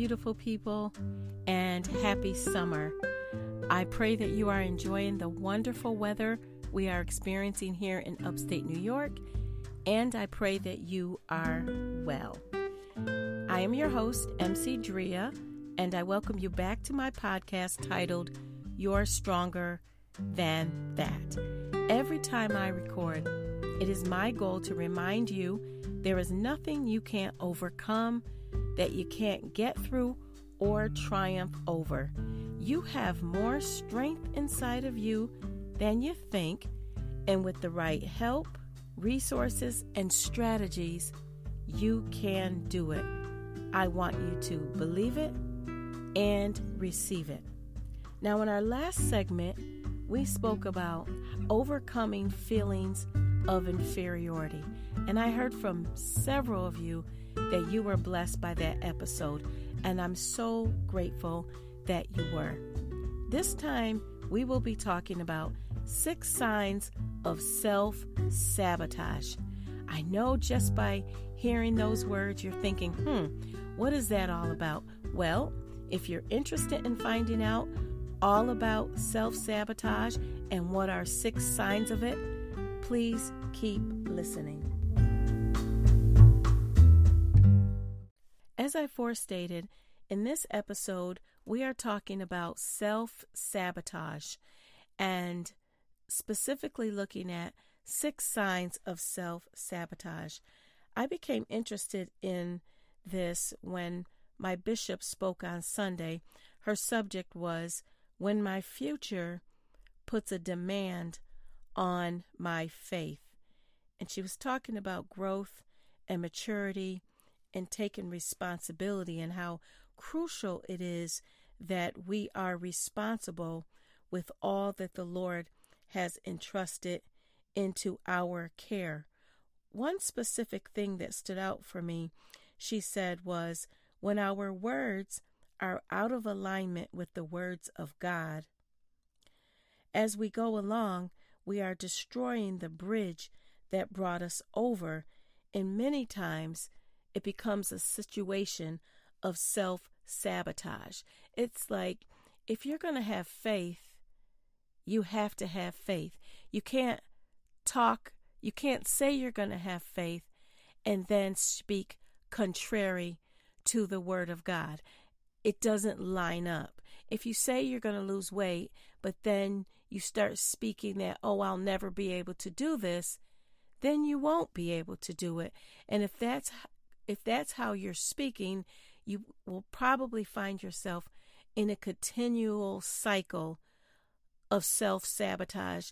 beautiful people, and happy summer. I pray that you are enjoying the wonderful weather we are experiencing here in upstate New York, and I pray that you are well. I am your host, MC Drea, and I welcome you back to my podcast titled You're Stronger Than That. Every time I record, it is my goal to remind you there is nothing you can't overcome that you can't get through or triumph over. You have more strength inside of you than you think, and with the right help, resources, and strategies, you can do it. I want you to believe it and receive it. Now, in our last segment, we spoke about overcoming feelings of inferiority, and I heard from several of you that you were blessed by that episode, and I'm so grateful that you were. This time, we will be talking about six signs of self sabotage. I know just by hearing those words, you're thinking, hmm, what is that all about? Well, if you're interested in finding out all about self sabotage and what are six signs of it, please keep listening. As I forestated, in this episode, we are talking about self sabotage and specifically looking at six signs of self sabotage. I became interested in this when my bishop spoke on Sunday. Her subject was When My Future Puts a Demand on My Faith. And she was talking about growth and maturity and taking responsibility and how crucial it is that we are responsible with all that the Lord has entrusted into our care. One specific thing that stood out for me, she said, was when our words are out of alignment with the words of God. As we go along, we are destroying the bridge that brought us over, and many times it becomes a situation of self sabotage. It's like if you're going to have faith, you have to have faith. You can't talk, you can't say you're going to have faith and then speak contrary to the Word of God. It doesn't line up. If you say you're going to lose weight, but then you start speaking that, oh, I'll never be able to do this, then you won't be able to do it. And if that's if that's how you're speaking, you will probably find yourself in a continual cycle of self sabotage,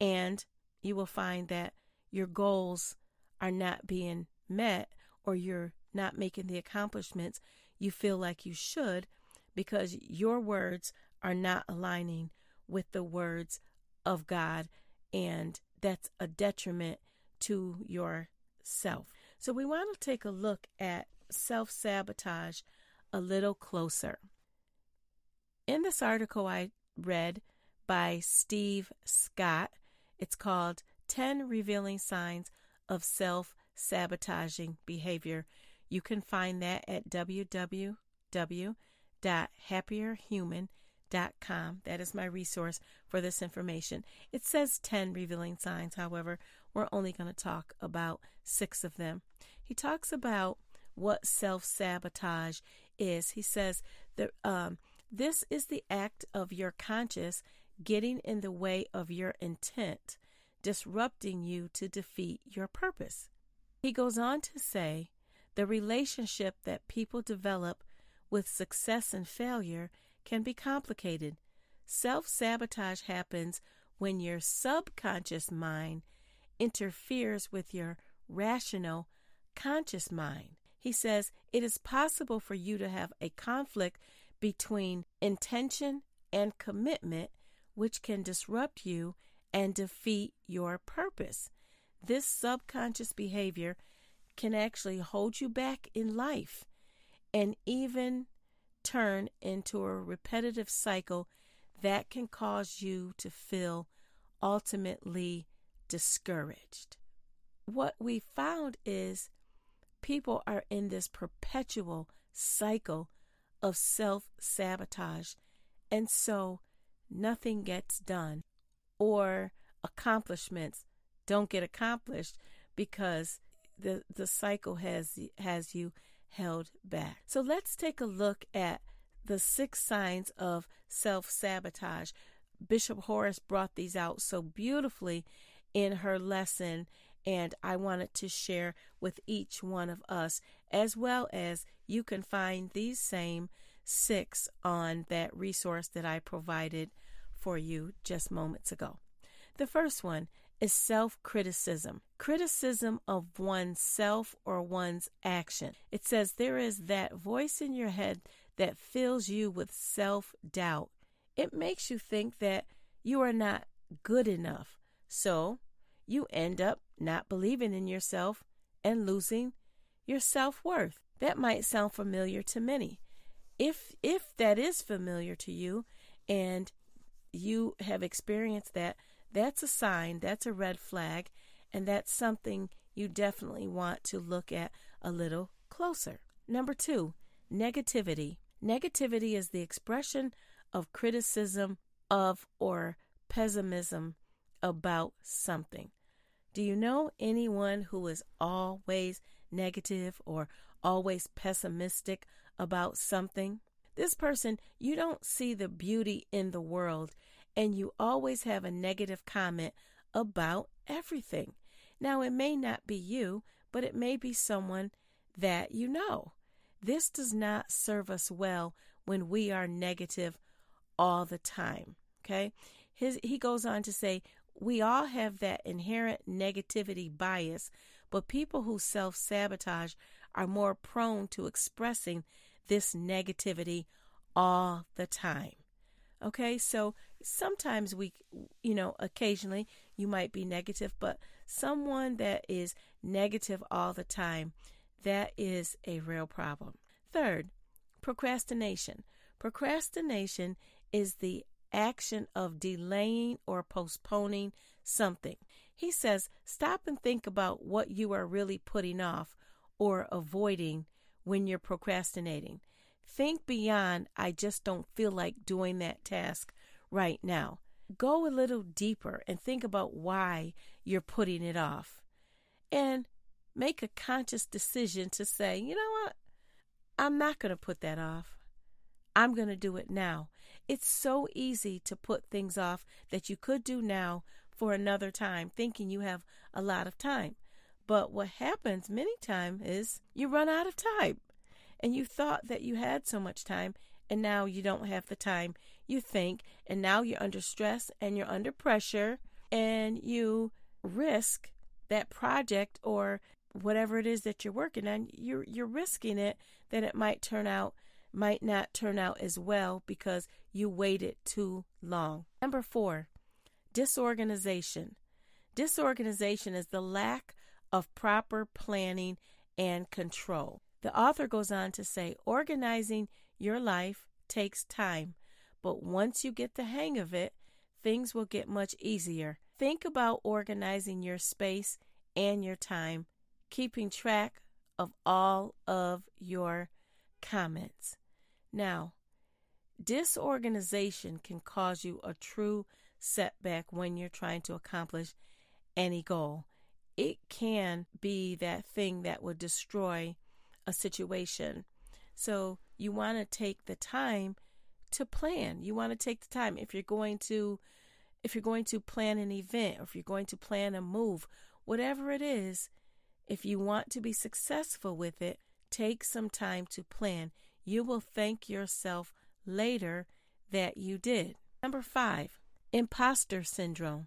and you will find that your goals are not being met or you're not making the accomplishments you feel like you should because your words are not aligning with the words of God, and that's a detriment to yourself. So we want to take a look at self sabotage a little closer. In this article I read by Steve Scott, it's called 10 Revealing Signs of Self Sabotaging Behavior. You can find that at www.happierhuman.com. That is my resource for this information. It says 10 revealing signs, however, we're only going to talk about six of them. He talks about what self sabotage is. He says that um, this is the act of your conscious getting in the way of your intent, disrupting you to defeat your purpose. He goes on to say the relationship that people develop with success and failure can be complicated. Self sabotage happens when your subconscious mind interferes with your rational, conscious mind. He says it is possible for you to have a conflict between intention and commitment, which can disrupt you and defeat your purpose. This subconscious behavior can actually hold you back in life and even turn into a repetitive cycle that can cause you to feel ultimately discouraged. What we found is people are in this perpetual cycle of self sabotage. And so nothing gets done, or accomplishments don't get accomplished because the, the cycle has, has you held back. So let's take a look at the six signs of self sabotage. Bishop Horace brought these out so beautifully in her lesson, and I wanted to share with each one of us, as well as you can find these same six on that resource that I provided for you just moments ago. The first one is self criticism, criticism of oneself or one's action. It says there is that voice in your head that fills you with self doubt. It makes you think that you are not good enough. So you end up not believing in yourself and losing your self worth. That might sound familiar to many. If if that is familiar to you and you have experienced that, that's a sign, that's a red flag, and that's something you definitely want to look at a little closer. Number two, negativity. Negativity is the expression of criticism of or pessimism about something. Do you know anyone who is always negative or always pessimistic about something? This person, you don't see the beauty in the world and you always have a negative comment about everything. Now, it may not be you, but it may be someone that you know. This does not serve us well when we are negative all the time. Okay? His, he goes on to say, we all have that inherent negativity bias, but people who self sabotage are more prone to expressing this negativity all the time. Okay, so sometimes we, you know, occasionally you might be negative, but someone that is negative all the time, that is a real problem. Third, procrastination. Procrastination is the action of delaying or postponing something. He says, stop and think about what you are really putting off or avoiding when you're procrastinating. Think beyond, I just don't feel like doing that task right now. Go a little deeper and think about why you're putting it off. And make a conscious decision to say, you know what? I'm not going to put that off. I'm going to do it now. It's so easy to put things off that you could do now for another time, thinking you have a lot of time. But what happens many times is you run out of time. And you thought that you had so much time and now you don't have the time you think. And now you're under stress and you're under pressure and you risk that project or whatever it is that you're working on. You're you're risking it that it might turn out might not turn out as well because you waited too long. Number 4, disorganization. Disorganization is the lack of proper planning and control. The author goes on to say organizing your life takes time, but once you get the hang of it, things will get much easier. Think about organizing your space and your time, keeping track of all of your comments. Now, disorganization can cause you a true setback when you're trying to accomplish any goal. It can be that thing that would destroy a situation. So you want to take the time to plan. You want to take the time if you're going to if you're going to plan an event or if you're going to plan a move, whatever it is, if you want to be successful with it, take some time to plan. You will thank yourself later that you did. Number 5, imposter syndrome.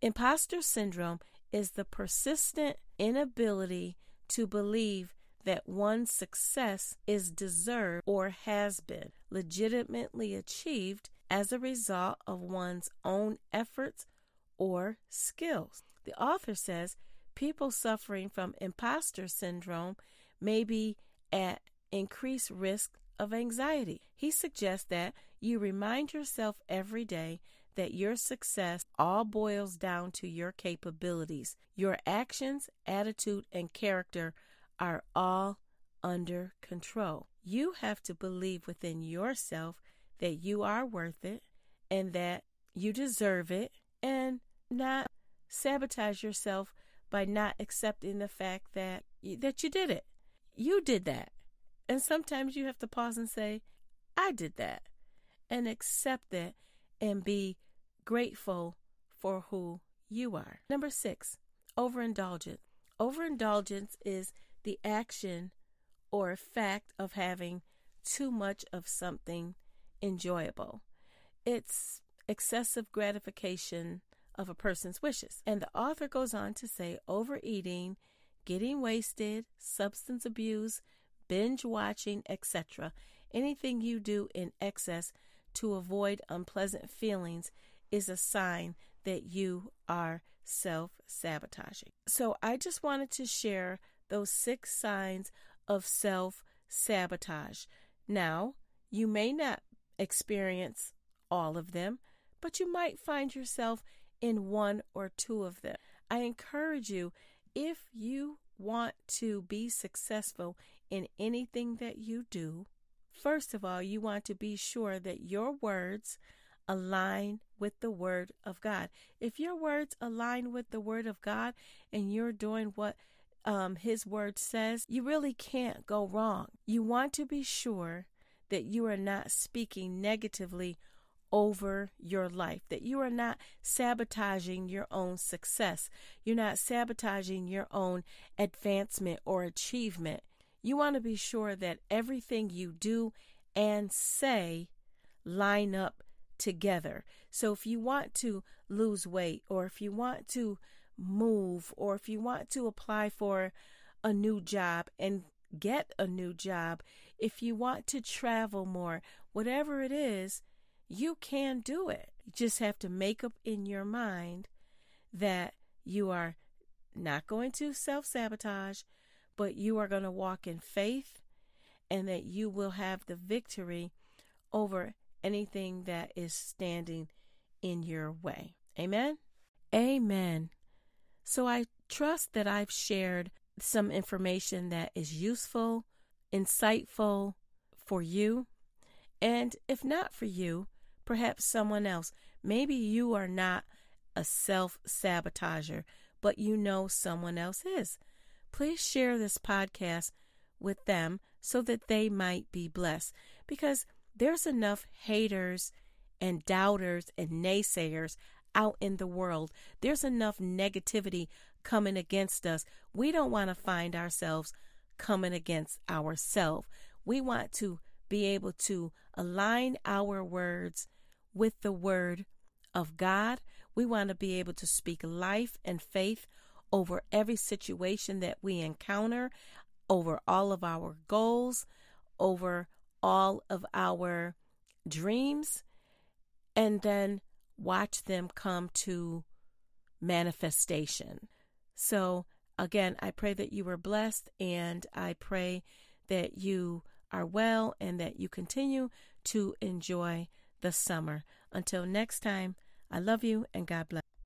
Imposter syndrome is the persistent inability to believe that one's success is deserved or has been legitimately achieved as a result of one's own efforts or skills. The author says people suffering from imposter syndrome may be at increased risk of anxiety. He suggests that you remind yourself every day that your success all boils down to your capabilities. Your actions, attitude, and character are all under control. you have to believe within yourself that you are worth it and that you deserve it and not sabotage yourself by not accepting the fact that that you did it. You did that. And sometimes you have to pause and say, I did that. And accept that and be grateful for who you are. Number 6, overindulgence. Overindulgence is the action or effect of having too much of something enjoyable. It's excessive gratification of a person's wishes. And the author goes on to say overeating, getting wasted, substance abuse, binge watching, etc. Anything you do in excess to avoid unpleasant feelings is a sign that you are self sabotaging. So I just wanted to share those six signs of self sabotage. Now, you may not experience all of them, but you might find yourself in one or two of them. I encourage you, if you want to be successful in anything that you do, first of all, you want to be sure that your words align with the Word of God. If your words align with the Word of God and you're doing what um, His Word says, you really can't go wrong. You want to be sure that you are not speaking negatively over your life, that you are not sabotaging your own success. You're not sabotaging your own advancement or achievement. You want to be sure that everything you do and say line up together. So if you want to lose weight or if you want to move or if you want to apply for a new job and get a new job, if you want to travel more, whatever it is, you can do it. You just have to make up in your mind that you are not going to self sabotage, but you are going to walk in faith and that you will have the victory over anything that is standing in your way. Amen? Amen. So I trust that I've shared some information that is useful, insightful for you. And if not for you, perhaps someone else. Maybe you are not a self sabotager, but you know someone else is. Please share this podcast with them so that they might be blessed because there's enough haters and doubters and naysayers out in the world. There's enough negativity coming against us. We don't want to find ourselves coming against ourselves. We want to be able to align our words with the word of God. We want to be able to speak life and faith over every situation that we encounter, over all of our goals, over all of our dreams, and then watch them come to manifestation. So, again, I pray that you are blessed and I pray that you are well and that you continue to enjoy the summer. Until next time, I love you and God bless.